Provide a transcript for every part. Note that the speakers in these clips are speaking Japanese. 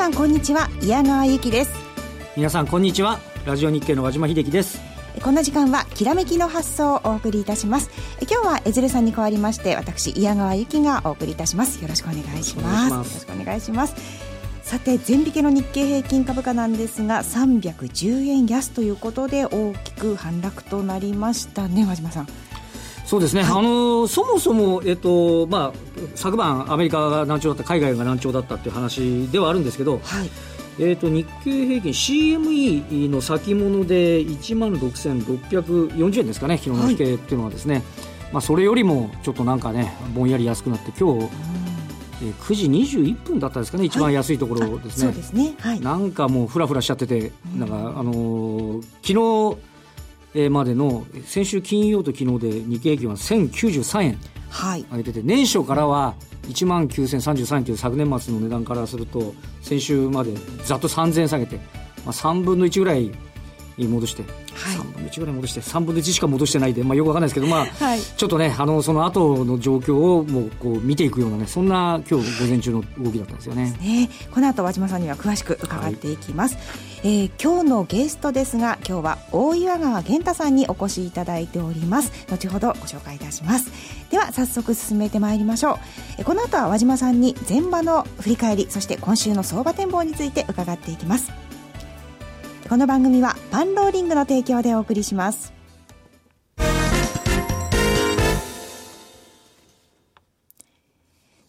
皆さんこんにちは。矢川由紀です。皆さんこんにちは。ラジオ日経の和島秀樹です。この時間はきらめきの発想をお送りいたします。今日は江連さんに代わりまして私矢川由紀がお送りいたします。よろしくお願いします。よろしくお願いします。さて全引けの日経平均株価なんですが310円安ということで大きく反落となりましたね和島さんそうですね、はい、あのそもそも、えっとまあ、昨晩、アメリカが難聴だった、海外が難聴だったっていう話ではあるんですけど、はい、えっと、日経平均 CME の先物で1万6640円ですかね、昨日の日経っていうのはですね、はい、まあ、それよりもちょっとなんかね、ぼんやり安くなって、今日えー、9時21分だったんですかね、一番安いところですね、そうですね、はい、なんかもうふらふらしちゃってて、なんか、あのー、昨日までの先週金曜と昨日で日経平均は1093円上げてて、年初からは1万9033円という昨年末の値段からすると先週までざっと3000円下げて、まあ、3分の1ぐらいに戻して、はい、3分の1ぐらい戻して3分の1しか戻してないで、まあ、よくわかんないですけど、まあはい、ちょっとねあのその後の状況をもうこう見ていくようなねそんな今日午前中の動きだったんですよね。ね。この後和島さんには詳しく伺っていきます、はい、えー、今日のゲストですが今日は大岩川源太さんにお越しいただいております。後ほどご紹介いたします。では早速進めてまいりましょう。この後は和島さんに前場の振り返りそして今週の相場展望について伺っていきますこの番組はパンローリングの提供でお送りします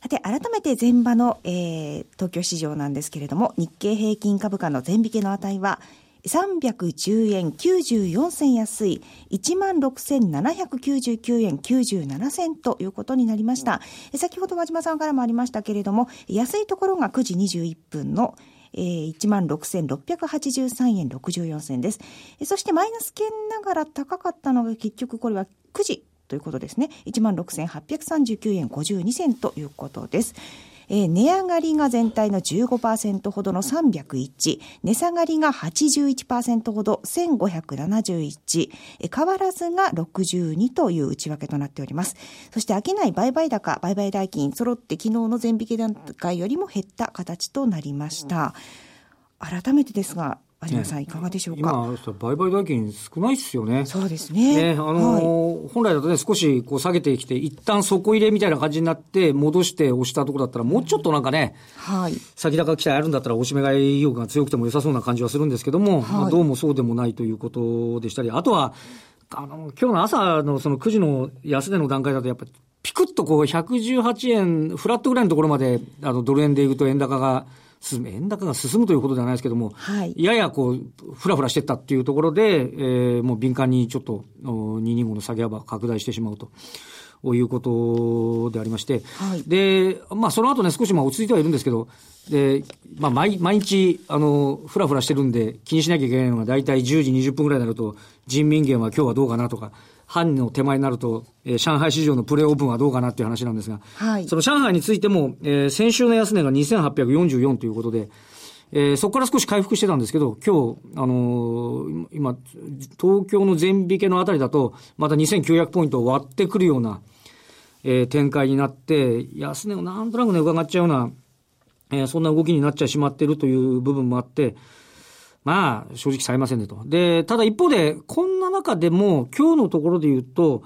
さて改めて前場の、えー、東京市場なんですけれども日経平均株価の前引けの値は310円94銭安い16,799円97銭ということになりました。先ほど和島さんからもありましたけれども、安いところが9時21分のえー、16,683円64銭です。そしてマイナス圏ながら高かったのが結局これは9時ということですね。16,839円52銭ということです。えー、値上がりが全体の15%ほどの301、値下がりが81%ほど1571、えー、変わらずが62という内訳となっております。そして商い売買高、売買代金揃って昨日の全引け段階よりも減った形となりました。改めてですが、有馬さん、いかがでしょうか？今、売買代金少ないっすよね。そうですね。ねあのーはい、本来だとね、少しこう下げてきて、一旦底入れみたいな感じになって、戻して押したところだったら、もうちょっとなんかね、はい。先高期待あるんだったら、押し目買い意欲が強くても良さそうな感じはするんですけども、はい、まあ、どうもそうでもないということでしたり、あとは、あの、今日の朝のその9時の安値の段階だと、やっぱり、ピクッとこう、118円、フラットぐらいのところまで、あの、ドル円でいくと円高が、円高が進むということではないですけども、はい、ややこう、ふらふらしてったっていうところで、えー、もう敏感にちょっと、225の下げ幅拡大してしまうと。いうことでありまして、はい、で、まあ、その後ね、少しまあ落ち着いてはいるんですけど、で、まあ、毎、毎日、あの、ふらふらしてるんで、気にしなきゃいけないのが、大体10時20分ぐらいになると、人民元は今日はどうかなとか、半の手前になると、えー、上海市場のプレオープンはどうかなっていう話なんですが、はい、その上海についても、えー、先週の安値が2844ということで、えー、そこから少し回復してたんですけど、今日、あのー、今、東京の全引けのあたりだと、また2900ポイントを割ってくるような、えー、展開になって、安値をなんとなくね、伺っちゃうような、えー、そんな動きになっちゃしまってるという部分もあって、まあ、正直されませんねと。で、ただ一方で、こんな中でも、今日のところで言うと、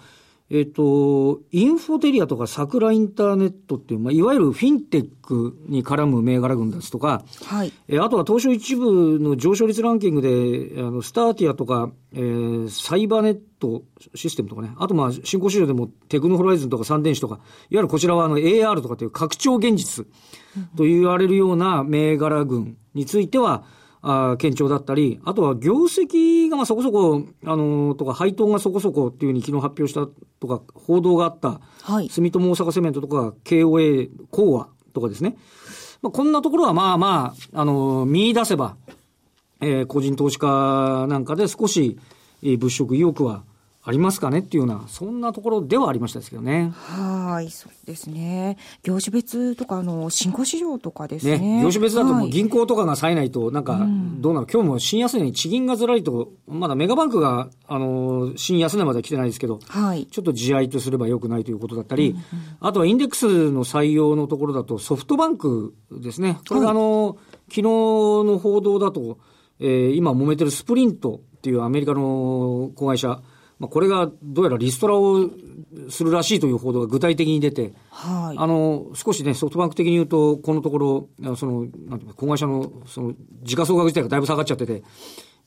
えっ、と、インフォテリアとか桜インターネットっていう、まあ、いわゆるフィンテックに絡む銘柄群ですとか、はい。えあとは東証一部の上昇率ランキングで、あの、スターティアとか、えー、サイバーネットシステムとかね、あとまあ、新興市場でもテクノホライズンとか三電子とか、いわゆるこちらはあの AR とかっていう拡張現実と言われるような銘柄群については、あ堅調だったり、あとは業績がまあそこそこ、あのー、とか配当がそこそこっていうふうに昨日発表したとか、報道があった、はい、住友大阪セメントとか、KOA、コーアとかですね。まあ、こんなところはまあまあ、あのー、見出せば、えー、個人投資家なんかで少し、えー、物色意欲はありますかねっていうような、そんなところではありましたですけどね。はい、そうですね。業種別とか、あの、新興市場とかですね。ね業種別だと銀行とかが冴えないと、なんか、どうなの、今日も新安値に地銀がずらりと、まだメガバンクが、あの、新安値まで来てないですけど、はい、ちょっと地合いとすればよくないということだったり、うんうん、あとはインデックスの採用のところだとソフトバンクですね。これがあの、はい昨日の報道だと、えー、今揉めてるスプリントっていうアメリカの子会社、まあ、これがどうやらリストラをするらしいという報道が具体的に出て、はい、あの、少しね、ソフトバンク的に言うと、このところ、その、なんていうか、子会社の、その、時価総額自体がだいぶ下がっちゃってて、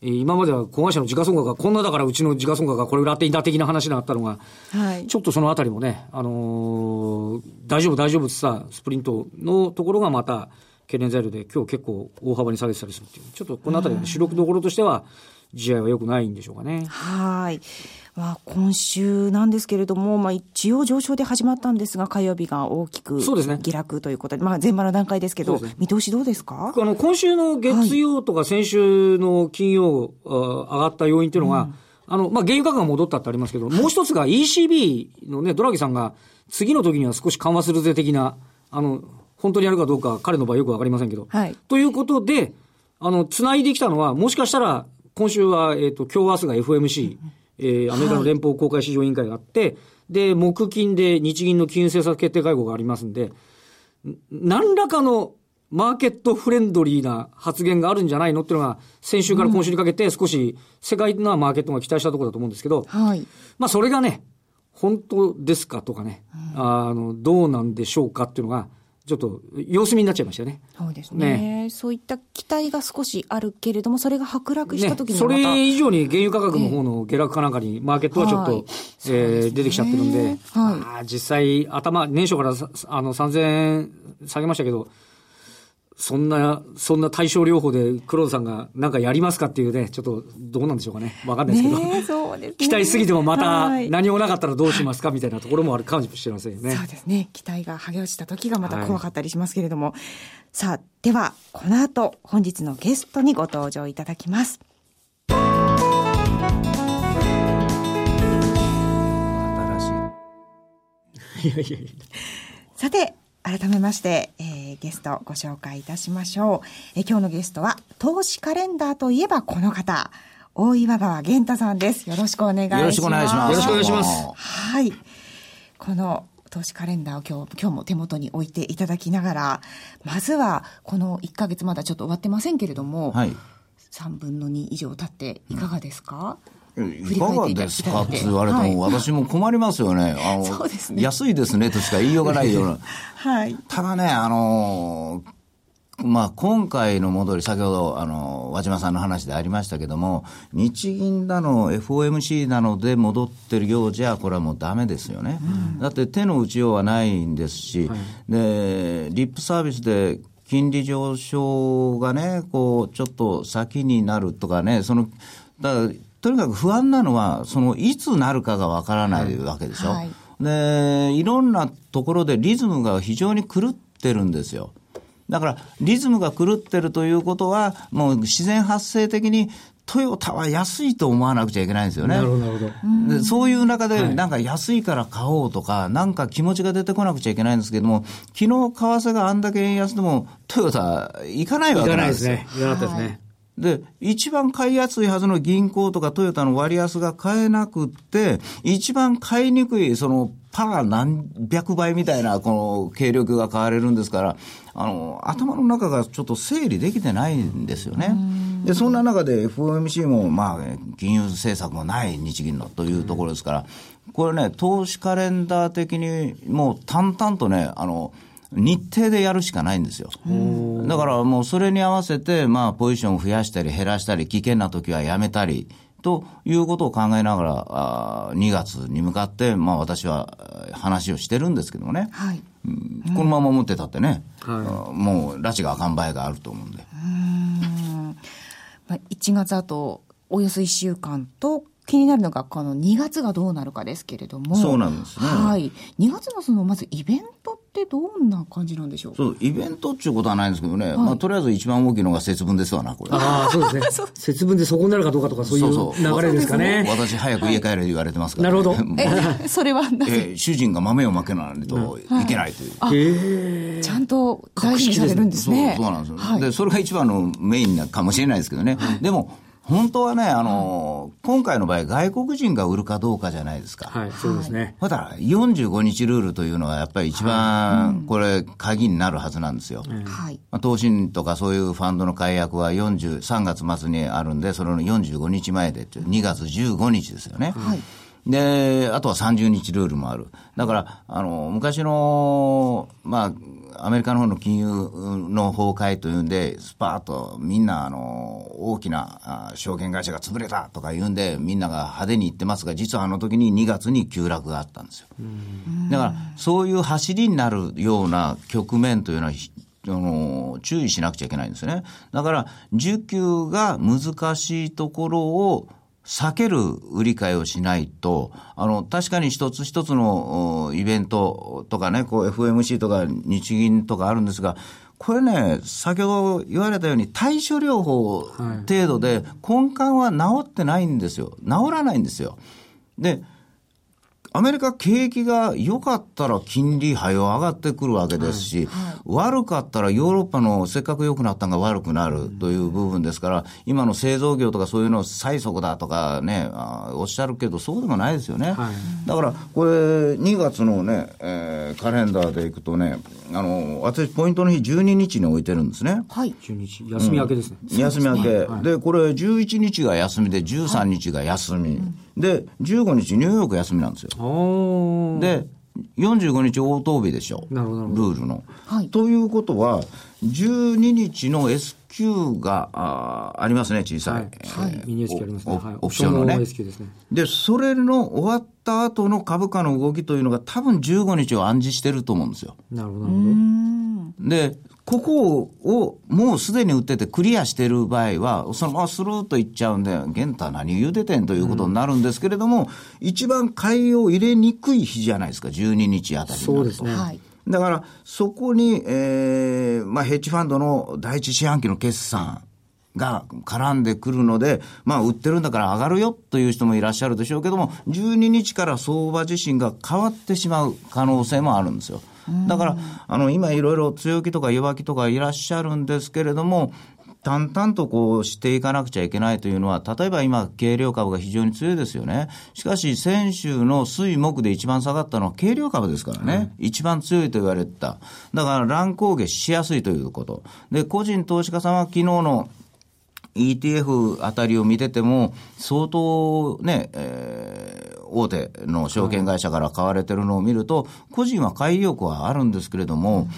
今までは子会社の時価総額がこんなだからうちの時価総額がこれぐらいあっていいんだ的な話があったのが、はい、ちょっとそのあたりもね、あのー、大丈夫大丈夫ってさ、スプリントのところがまた懸念材料で今日結構大幅に下げてたりするっていう、ちょっとこのあたりの主力どころとしては、試合は良くないんでしょうかね。はい。まあ、今週なんですけれども、まあ、一応上昇で始まったんですが、火曜日が大きく下落ということで、でね、まあ、前場の段階ですけど、ね、見通しどうですか？あの今週の月曜とか先週の金曜、はい、上がった要因というのが、うん、あの、まあ、原油価格が戻ったってありますけど、もう一つが ECB のね、ドラギさんが、次の時には少し緩和するぜ的な、あの、本当にやるかどうか、彼の場合よくわかりませんけど。はい。ということで、あの、繋いできたのは、もしかしたら、今週は、えっ、ー、と、今日明日がんえー、アメリカの連邦公開市場委員会があって、はい、で、木金で日銀の金融政策決定会合がありますんで、何らかのマーケットフレンドリーな発言があるんじゃないのっていうのが、先週から今週にかけて少し世界のマーケットが期待したところだと思うんですけど、はい、まあそれがね、本当ですかとかね、うん、あの、どうなんでしょうかっていうのが、ちょっと様子見になっちゃいましたよね。そうですね、ね、そういった期待が少しあるけれども、それが剥落した時に、ね、それ以上に原油価格の方の下落かなんかに、マーケットはちょっと、はい、えーね、出てきちゃってるんで、はい、あ実際、頭、年初からあの3000円下げましたけど、そんな、そんな対症療法で黒田さんがなんかやりますかっていうね、ちょっとどうなんでしょうかね。わかんないですけど。ね、そうですね、期待しすぎてもまた何もなかったらどうしますかみたいなところもあるかもしれませんよね。そうですね。期待が剥げ落ちた時がまた怖かったりしますけれども。はい、さあ、では、この後、本日のゲストにご登場いただきます。新しい。いやいやいや。さて、改めまして、えー、ゲストご紹介いたしましょう。えー、今日のゲストは、投資カレンダーといえばこの方、大岩川源太さんです。よろしくお願いします。よろしくお願いします。よろしくお願いします。はい。この投資カレンダーを今日、今日も手元に置いていただきながら、まずは、この1か月まだちょっと終わってませんけれども、はい、3分の2以上経っていかがですか、うんいかがですか？って言われても、私も困りますよね。あの、ね、安いですねとしか言いようがないような。はい。ただね、あのまあ、今回の戻り、先ほど、あの、和島さんの話でありましたけども、日銀だの、FOMC なので戻ってるようじゃ、これはもうだめですよね。うん、だって手の打ちようはないんですし、はい、で、リップサービスで金利上昇がね、こう、ちょっと先になるとかね、その、だからとにかく不安なのは、そのいつなるかがわからないわけでしょ、はい、で、いろんなところでリズムが非常に狂ってるんですよ。だから、リズムが狂ってるということは、もう自然発生的にトヨタは安いと思わなくちゃいけないんですよね。なるほど、なるほど。そういう中で、なんか安いから買おうとか、なんか気持ちが出てこなくちゃいけないんですけども、昨日為替があんだけ円安でも、トヨタ行かないわけなんですよ。行かないですね。行かなかったですね。で、一番買いやすいはずの銀行とかトヨタの割安が買えなくって、一番買いにくい、その、パー何百倍みたいな、この、軽力が買われるんですから、あの、頭の中がちょっと整理できてないんですよね。で、そんな中で FOMC も、まあ、金融政策もない日銀のというところですから、これね、投資カレンダー的にもう淡々とね、あの、日程でやるしかないんですよ。だからもうそれに合わせて、まあ、ポジションを増やしたり減らしたり、危険な時はやめたり、ということを考えながら、あ2月に向かって、まあ、私は話をしてるんですけどもね、はいうん、このまま持ってたってね、はい、もう拉致があかん場合があると思うんで。うんまあ、1月あとおよそ1週間と気になるのが、この2月がどうなるかですけれども。そうなんですね。はい。2月のその、まずイベントってどんな感じなんでしょう？そう、イベントっていうことはないんですけどね。はい、まあ、とりあえず一番大きいのが節分ですわな、これ。ああ、そうですね。節分でそこになるかどうかとか、そういう流れですかね。そうそう私、早く家帰れ言われてますから、ね、なるほど。え、それはなぜ、え主人が豆をまけないといけないという。はい、へちゃんと大事にされるんですね。そうそうなんですよ、はい、で、それが一番のメインなかもしれないですけどね。でも、本当はね、あの、今回の場合、外国人が売るかどうかじゃないですか。はい、そうですね。ただ、45日ルールというのは、やっぱり一番、これ、鍵になるはずなんですよ。はい。投信とかそういうファンドの解約は40、3月末にあるんで、それの45日前で、2月15日ですよね。はい。で、あとは30日ルールもある。だから、あの、昔の、まあ、アメリカの方の金融の崩壊というんで、スパーッとみんな、あの、大きな証券会社が潰れたとか言うんで、みんなが派手に言ってますが、実はあの時に2月に急落があったんですよ。だから、そういう走りになるような局面というのは、あの注意しなくちゃいけないんですね。だから、需給が難しいところを避ける売り買いをしないと、あの、確かに一つ一つのイベントとかね、こう FMC とか日銀とかあるんですが、これね、先ほど言われたように対処療法程度で根幹は治ってないんですよ。治らないんですよ。で、アメリカ景気が良かったら金利はよ上がってくるわけですし、はいはい、悪かったらヨーロッパのせっかく良くなったのが悪くなるという部分ですから、今の製造業とかそういうの最速だとかね、おっしゃるけど、そうでもないですよね。はい、だから、これ、2月のね、えー、カレンダーでいくとね、あの、私、ポイントの日12日に置いてるんですね。はい。12日。休み明けですね。うん、休み明け。で、これ、11日が休みで、13日が休み。うんで、15日ニューヨーク休みなんですよ。で、45日応答日でしょ。なるほど。ルールの。はい。ということは、12日の S q があありますね、小さい。はい。ミニ S q ありますね。オプションのね。で、それの終わった後の株価の動きというのが多分15日を暗示してると思うんですよ。なるほど、なるほど。で、ここをもうすでに売っててクリアしてる場合は、そのままスルーっといっちゃうんで、玄太何言うててんということになるんですけれども、うん、一番買いを入れにくい日じゃないですか、12日あたりそうですね。だから、そこに、えー、まあ、ヘッジファンドの第一四半期の決算が絡んでくるので、まあ、売ってるんだから上がるよという人もいらっしゃるでしょうけども、12日から相場自身が変わってしまう可能性もあるんですよ。だから、あの、今いろいろ強気とか弱気とかいらっしゃるんですけれども、淡々とこうしていかなくちゃいけないというのは、例えば今、軽量株が非常に強いですよね。しかし、先週の水木で一番下がったのは軽量株ですからね。うん、一番強いと言われてた。だから乱高下しやすいということ。で、個人投資家さんは昨日の ETF あたりを見てても、相当ね、えー、大手の証券会社から買われてるのを見ると、個人は買い意欲はあるんですけれども、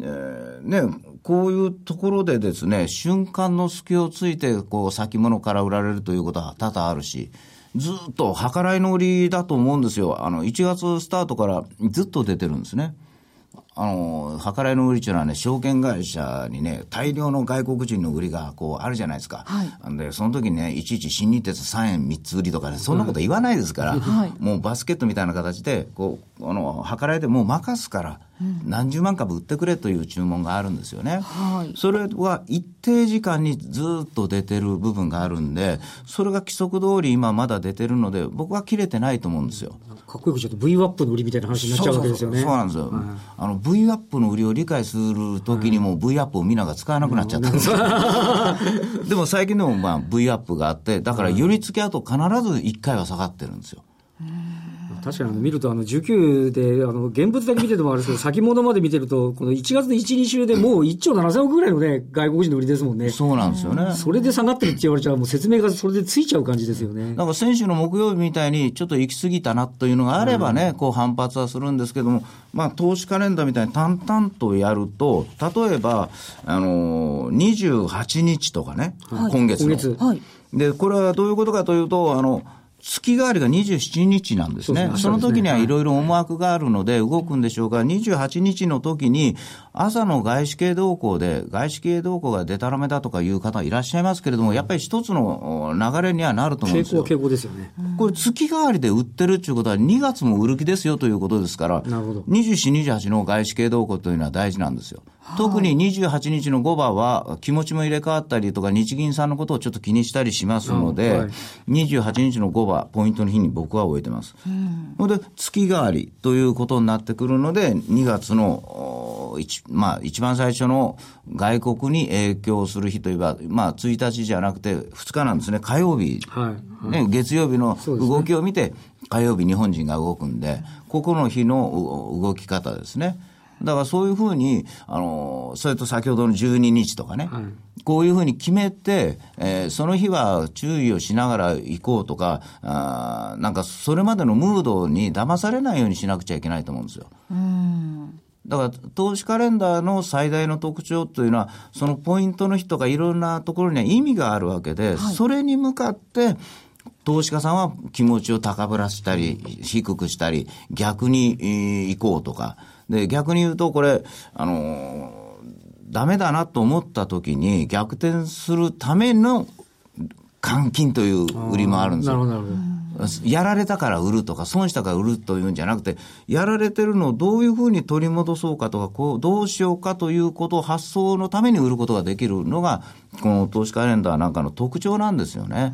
えー、ね、こういうところでですね、瞬間の隙をついて、こう、先物から売られるということは多々あるし、ずっと計らいの売りだと思うんですよ。あの、1月スタートからずっと出てるんですね。あの、計らいの売りっていうのはね、証券会社にね、大量の外国人の売りがこうあるじゃないですか。はい、で、その時にね、いちいち新日鉄3円3つ売りとかね、そんなこと言わないですから、はい、もうバスケットみたいな形で、こう、あの、計らいでもう任すから、何十万株売ってくれという注文があるんですよね。はい、それは一定時間にずっと出てる部分があるんで、それが規則通り今まだ出てるので、僕は切れてないと思うんですよ。かっこよくちょっと V ワップの売りみたいな話になっちゃうわけですよね。そうなんですよ。はい、あの V ワップの売りを理解するときにも V アップをみんなが使わなくなっちゃったんですよ。でも最近でもまあ V アップがあって、だから寄り付き合うと必ず1回は下がってるんですよ。確かに見ると、あの19で、あの現物だけ見ててもあれですけど、先物まで見てると、この1月の1、2週でもう1兆7000億ぐらいのね、外国人の売りですもんね。そうなんですよね。それで下がってるって言われちゃう、もう説明がそれでついちゃう感じですよね。だから先週の木曜日みたいに、ちょっと行き過ぎたなというのがあればね、うん、こう反発はするんですけども、まあ、投資カレンダーみたいに淡々とやると、例えば、あのー、28日とかね、はい、今月の。今月。はい。で、これはどういうことかというと、あの、月替わりが27日なんですね。その時にはいろいろ思惑があるので動くんでしょうが、28日の時に朝の外資系動向で、外資系動向がデタラメだとかいう方いらっしゃいますけれども、やっぱり一つの流れにはなると思うんですよ。傾向、傾向ですよね。これ月替わりで売ってるっていうことは2月も売る気ですよということですから、なるほど27、28の外資系動向というのは大事なんですよ。特に28日の5番は気持ちも入れ替わったりとか日銀さんのことをちょっと気にしたりしますので、はい、28日の5場、ポイントの日に僕は終えてます。うん、で、月替わりということになってくるので、2月の、一まあ、一番最初の外国に影響する日といえば、まあ、1日じゃなくて2日なんですね、火曜日。はい、はい、ね、月曜日の動きを見て、火曜日日本人が動くんで、ここの日の動き方ですね。だからそういうふうに、あの、それと先ほどの12日とかね、はい、こういうふうに決めて、えー、その日は注意をしながら行こうとか、あなんかそれまでのムードに騙されないようにしなくちゃいけないと思うんですよ。うんだから、投資カレンダーの最大の特徴というのは、そのポイントの日とかいろんなところには意味があるわけで、はい、それに向かって、投資家さんは気持ちを高ぶらしたり、低くしたり、逆に行こうとか。で、逆に言うと、これ、あのー、ダメだなと思った時に逆転するための換金という売りもあるんですよ。やられたから売るとか、損したから売るというんじゃなくて、やられてるのをどういうふうに取り戻そうかとか、こう、どうしようかということを発想のために売ることができるのが、この投資カレンダーなんかの特徴なんですよね。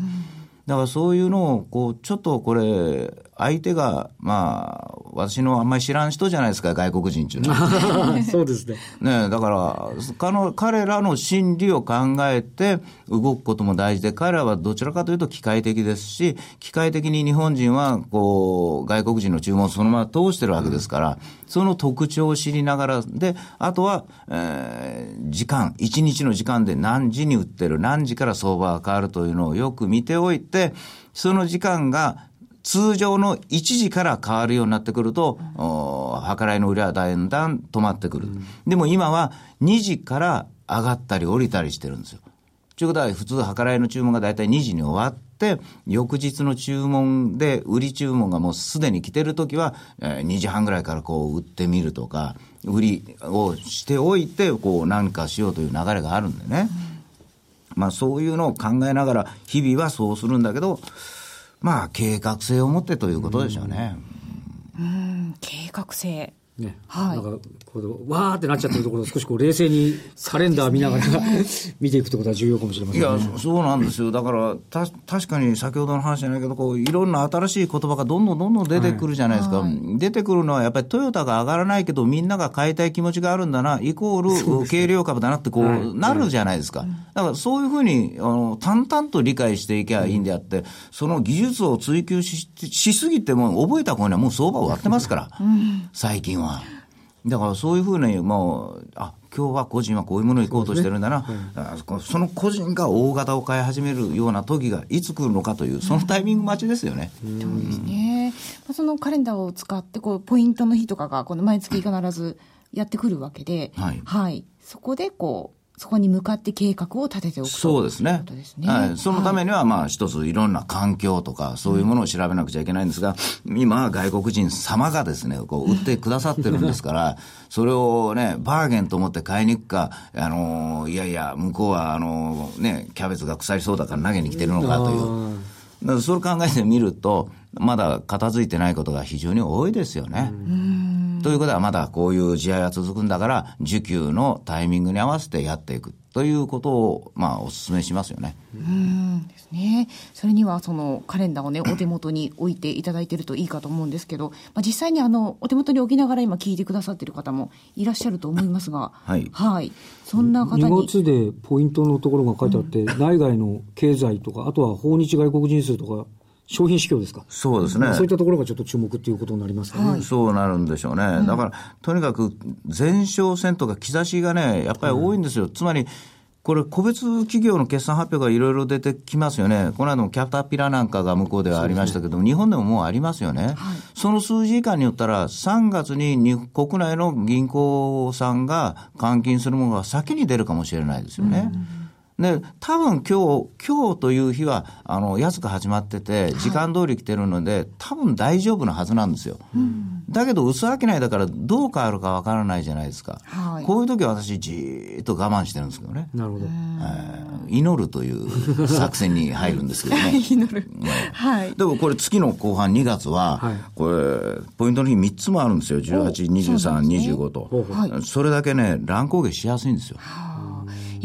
だからそういうのを、こう、ちょっとこれ、相手が、まあ、私のあんまり知らん人じゃないですか、外国人っていうのは。そうですね。ねだから、彼らの心理を考えて動くことも大事で、彼らはどちらかというと機械的ですし、機械的に日本人は、こう、外国人の注文をそのまま通してるわけですから、うん、その特徴を知りながら、で、あとは、えー、時間、一日の時間で何時に売ってる、何時から相場が変わるというのをよく見ておいて、その時間が通常の1時から変わるようになってくると、うん、計らいの売りはだんだん止まってくる、うん、でも今は2時から上がったり降りたりしてるんですよ。ということは、普通、計らいの注文が大体2時に終わって、翌日の注文で、売り注文がもうすでに来てるときは、えー、2時半ぐらいからこう売ってみるとか、売りをしておいて、こう何かしようという流れがあるんでね。うん、まあそういうのを考えながら、日々はそうするんだけど、まあ、計画性を持ってということでしょうね。うん、うん計画性。ね、はい。なんか、こう、わーってなっちゃってるところを 少しこう冷静にカレンダー見ながら、見ていくってことは重要かもしれませんね。いや、そうなんですよ。だから、た、確かに先ほどの話じゃないけど、こう、いろんな新しい言葉がどんどんどんどん出てくるじゃないですか。はい、出てくるのはやっぱりトヨタが上がらないけど、みんなが買いたい気持ちがあるんだな、イコール軽量株だなってこう、なるじゃないですか。だからそういうふうに、あの、淡々と理解していけばいいんであって、その技術を追求ししすぎても、覚えた頃にはもう相場終わってますから、最近は。だからそういうふうに、もう、あ今日は個人はこういうものを行こうとしてるんだな、そ、ねその個人が大型を買い始めるような時がいつ来るのかという、そのタイミング待ちですよね。そうですね。そのカレンダーを使って、こう、ポイントの日とかが、この毎月必ずやってくるわけで、はい。はい。そこで、こう、そこに向かって計画を立てておくそうですね。すねはい。そのためには、まあ、一ついろんな環境とか、そういうものを調べなくちゃいけないんですが、うん、今、外国人様がですね、こう、売ってくださってるんですから、それをね、バーゲンと思って買いに行くか、あのー、いやいや、向こうは、あのー、ね、キャベツが腐りそうだから投げに来てるのかという。だからそれ考えてみると、まだ片付いてないことが非常に多いですよね。ということは、まだこういう試合が続くんだから、需給のタイミングに合わせてやっていくということを、まあ、お勧めしますよね。うんですね。それには、そのカレンダーをね、お手元に置いていただいてるといいかと思うんですけど、まあ、実際にあの、お手元に置きながら今聞いてくださってる方もいらっしゃると思いますが、はい。はい。そんな方に。2月でポイントのところが書いてあって、うん、内外の経済とか、あとは訪日外国人数とか、商品市況ですか？そうですね。そういったところがちょっと注目っていうことになりますかね。はい、そうなるんでしょうね。うん、だから、とにかく前哨戦とか兆しがね、やっぱり多いんですよ。うん、つまり、これ、個別企業の決算発表がいろいろ出てきますよね。この間もキャタピラなんかが向こうではありましたけども、ね、日本でももうありますよね。はい、その数字以下によったら、3月に国内の銀行さんが換金するものが先に出るかもしれないですよね。うんで、多分今日、今日という日は、あの、安く始まってて、時間通り来てるので、はい、多分大丈夫なはずなんですよ。うん、だけど、薄商いだから、どう変わるかわからないじゃないですか。はい、こういう時は私、じーっと我慢してるんですけどね。なるほど。えー、祈るという作戦に入るんですけどね。祈る。はい。でもこれ、月の後半2月は、はい、これ、ポイントの日3つもあるんですよ。18、23、25と。それだけね、乱高下しやすいんですよ。はあ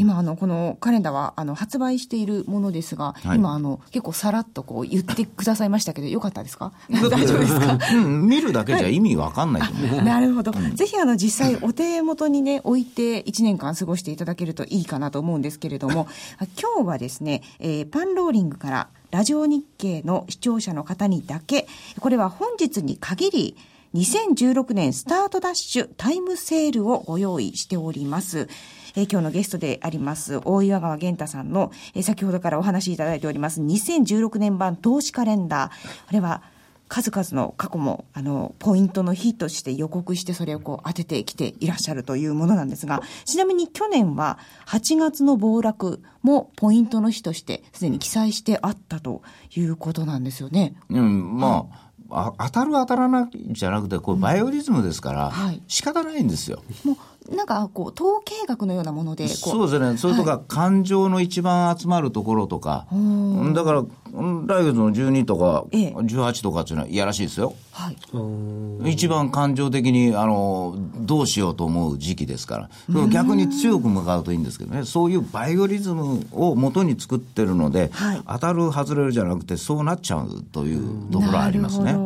今あのこのカレンダーはあの発売しているものですが、はい、今あの結構さらっとこう言ってくださいましたけどよかったですか？大丈夫ですか、うん、見るだけじゃ意味わかんないと思う、なるほど、うん、ぜひあの実際お手元にね置いて1年間過ごしていただけるといいかなと思うんですけれども 今日はですね、えー、パンローリングからラジオ日経の視聴者の方にだけこれは本日に限り2016年スタートダッシュタイムセールをご用意しております。えー、今日のゲストであります大岩川源太さんの、えー、先ほどからお話しいただいております2016年版投資カレンダー。これは数々の過去も、あの、ポイントの日として予告してそれをこう当ててきていらっしゃるというものなんですが、ちなみに去年は8月の暴落もポイントの日としてすでに記載してあったということなんですよね。うん、まあ、あ当たる当たらないじゃなくてこれバイオリズムですから、仕方ないんですよ。もうなんかこう統計学のようなものでそうですね。それとか、感情の一番集まるところとか、だから来月の12とか18とかっていうのはいやらしいですよ、はい、一番感情的にあのどうしようと思う時期ですから。逆に強く向かうといいんですけどね。そういうバイオリズムを元に作ってるので、はい、当たる外れるじゃなくてそうなっちゃうというところはありますね。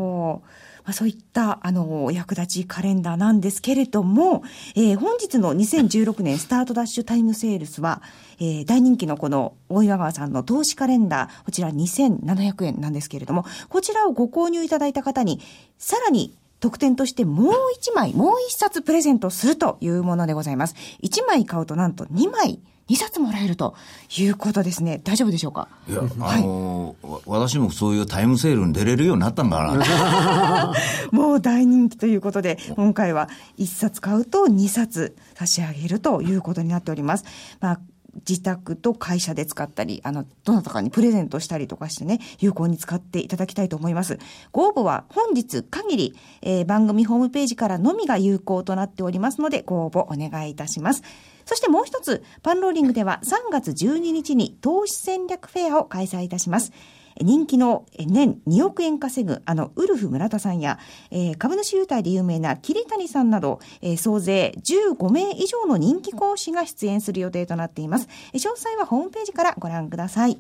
まあ、そういったあのお役立ちカレンダーなんですけれども、えー、本日の2016年スタートダッシュタイムセールスは、えー、大人気のこの大岩川さんの投資カレンダー、こちら2700円なんですけれども、こちらをご購入いただいた方に、さらに特典としてもう1枚、もう1冊プレゼントするというものでございます。1枚買うとなんと2枚2冊もらえるということですね。大丈夫でしょうか？いや、あのーはい、私もそういうタイムセールに出れるようになったんかな。もう大人気ということで、今回は1冊買うと2冊差し上げるということになっております。まあ自宅と会社で使ったり、あの、どなたかにプレゼントしたりとかしてね、有効に使っていただきたいと思います。ご応募は本日限り、えー、番組ホームページからのみが有効となっておりますので、ご応募お願いいたします。そしてもう一つ、パンローリングでは3月12日に投資戦略フェアを開催いたします。人気の年2億円稼ぐあのウルフ村田さんや、えー、株主優待で有名な桐谷さんなど、えー、総勢15名以上の人気講師が出演する予定となっています。詳細はホームページからご覧ください。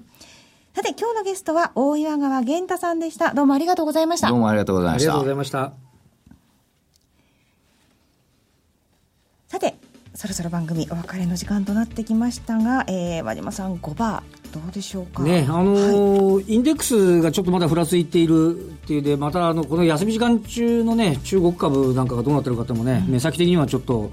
さて、今日のゲストは大岩川源太さんでした。どうもありがとうございました。どうもありがとうございました。ありがとうございました。さて、そろそろ番組お別れの時間となってきましたが、えー、和島さん5番どうでしょうか？ねあのーはい、インデックスがちょっとまだふらついているっていうでまたあのこの休み時間中のね中国株なんかがどうなってるかってもね、うん、目先的にはちょっと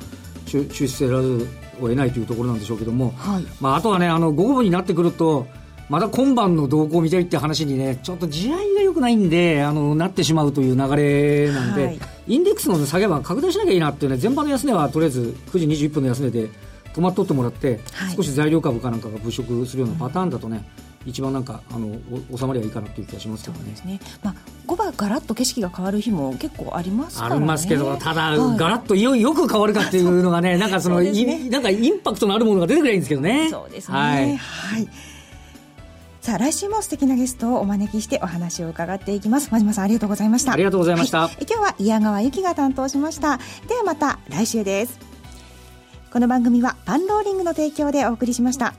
注視せらずを得ないというところなんでしょうけども、はい、まあ、あとはねあの午後になってくるとまだ今晩の動向を見たいって話にね、ちょっと地合いが良くないんで、あの、なってしまうという流れなんで、はい、インデックスの下げは拡大しなきゃいいなっていうね、全般の安値はとりあえず9時21分の安値で止まっとってもらって、はい、少し材料株かなんかが物色するようなパターンだとね、一番なんかあの収まりはいいかなという気がしますけどね。ね。まあ5番ガラッと景色が変わる日も結構ありますから、ね、ありますけどただ、はい、ガラッとよよく変わるかっていうのがねなんかそのそ、ね、なんかインパクトのあるものが出てくればいいんですけどね。そうですね。はい、はいさあ来週も素敵なゲストをお招きしてお話を伺っていきます。真島さんありがとうございました。ありがとうございました、はい、今日は矢川由紀が担当しました。ではまた来週です。この番組はパンローリングの提供でお送りしました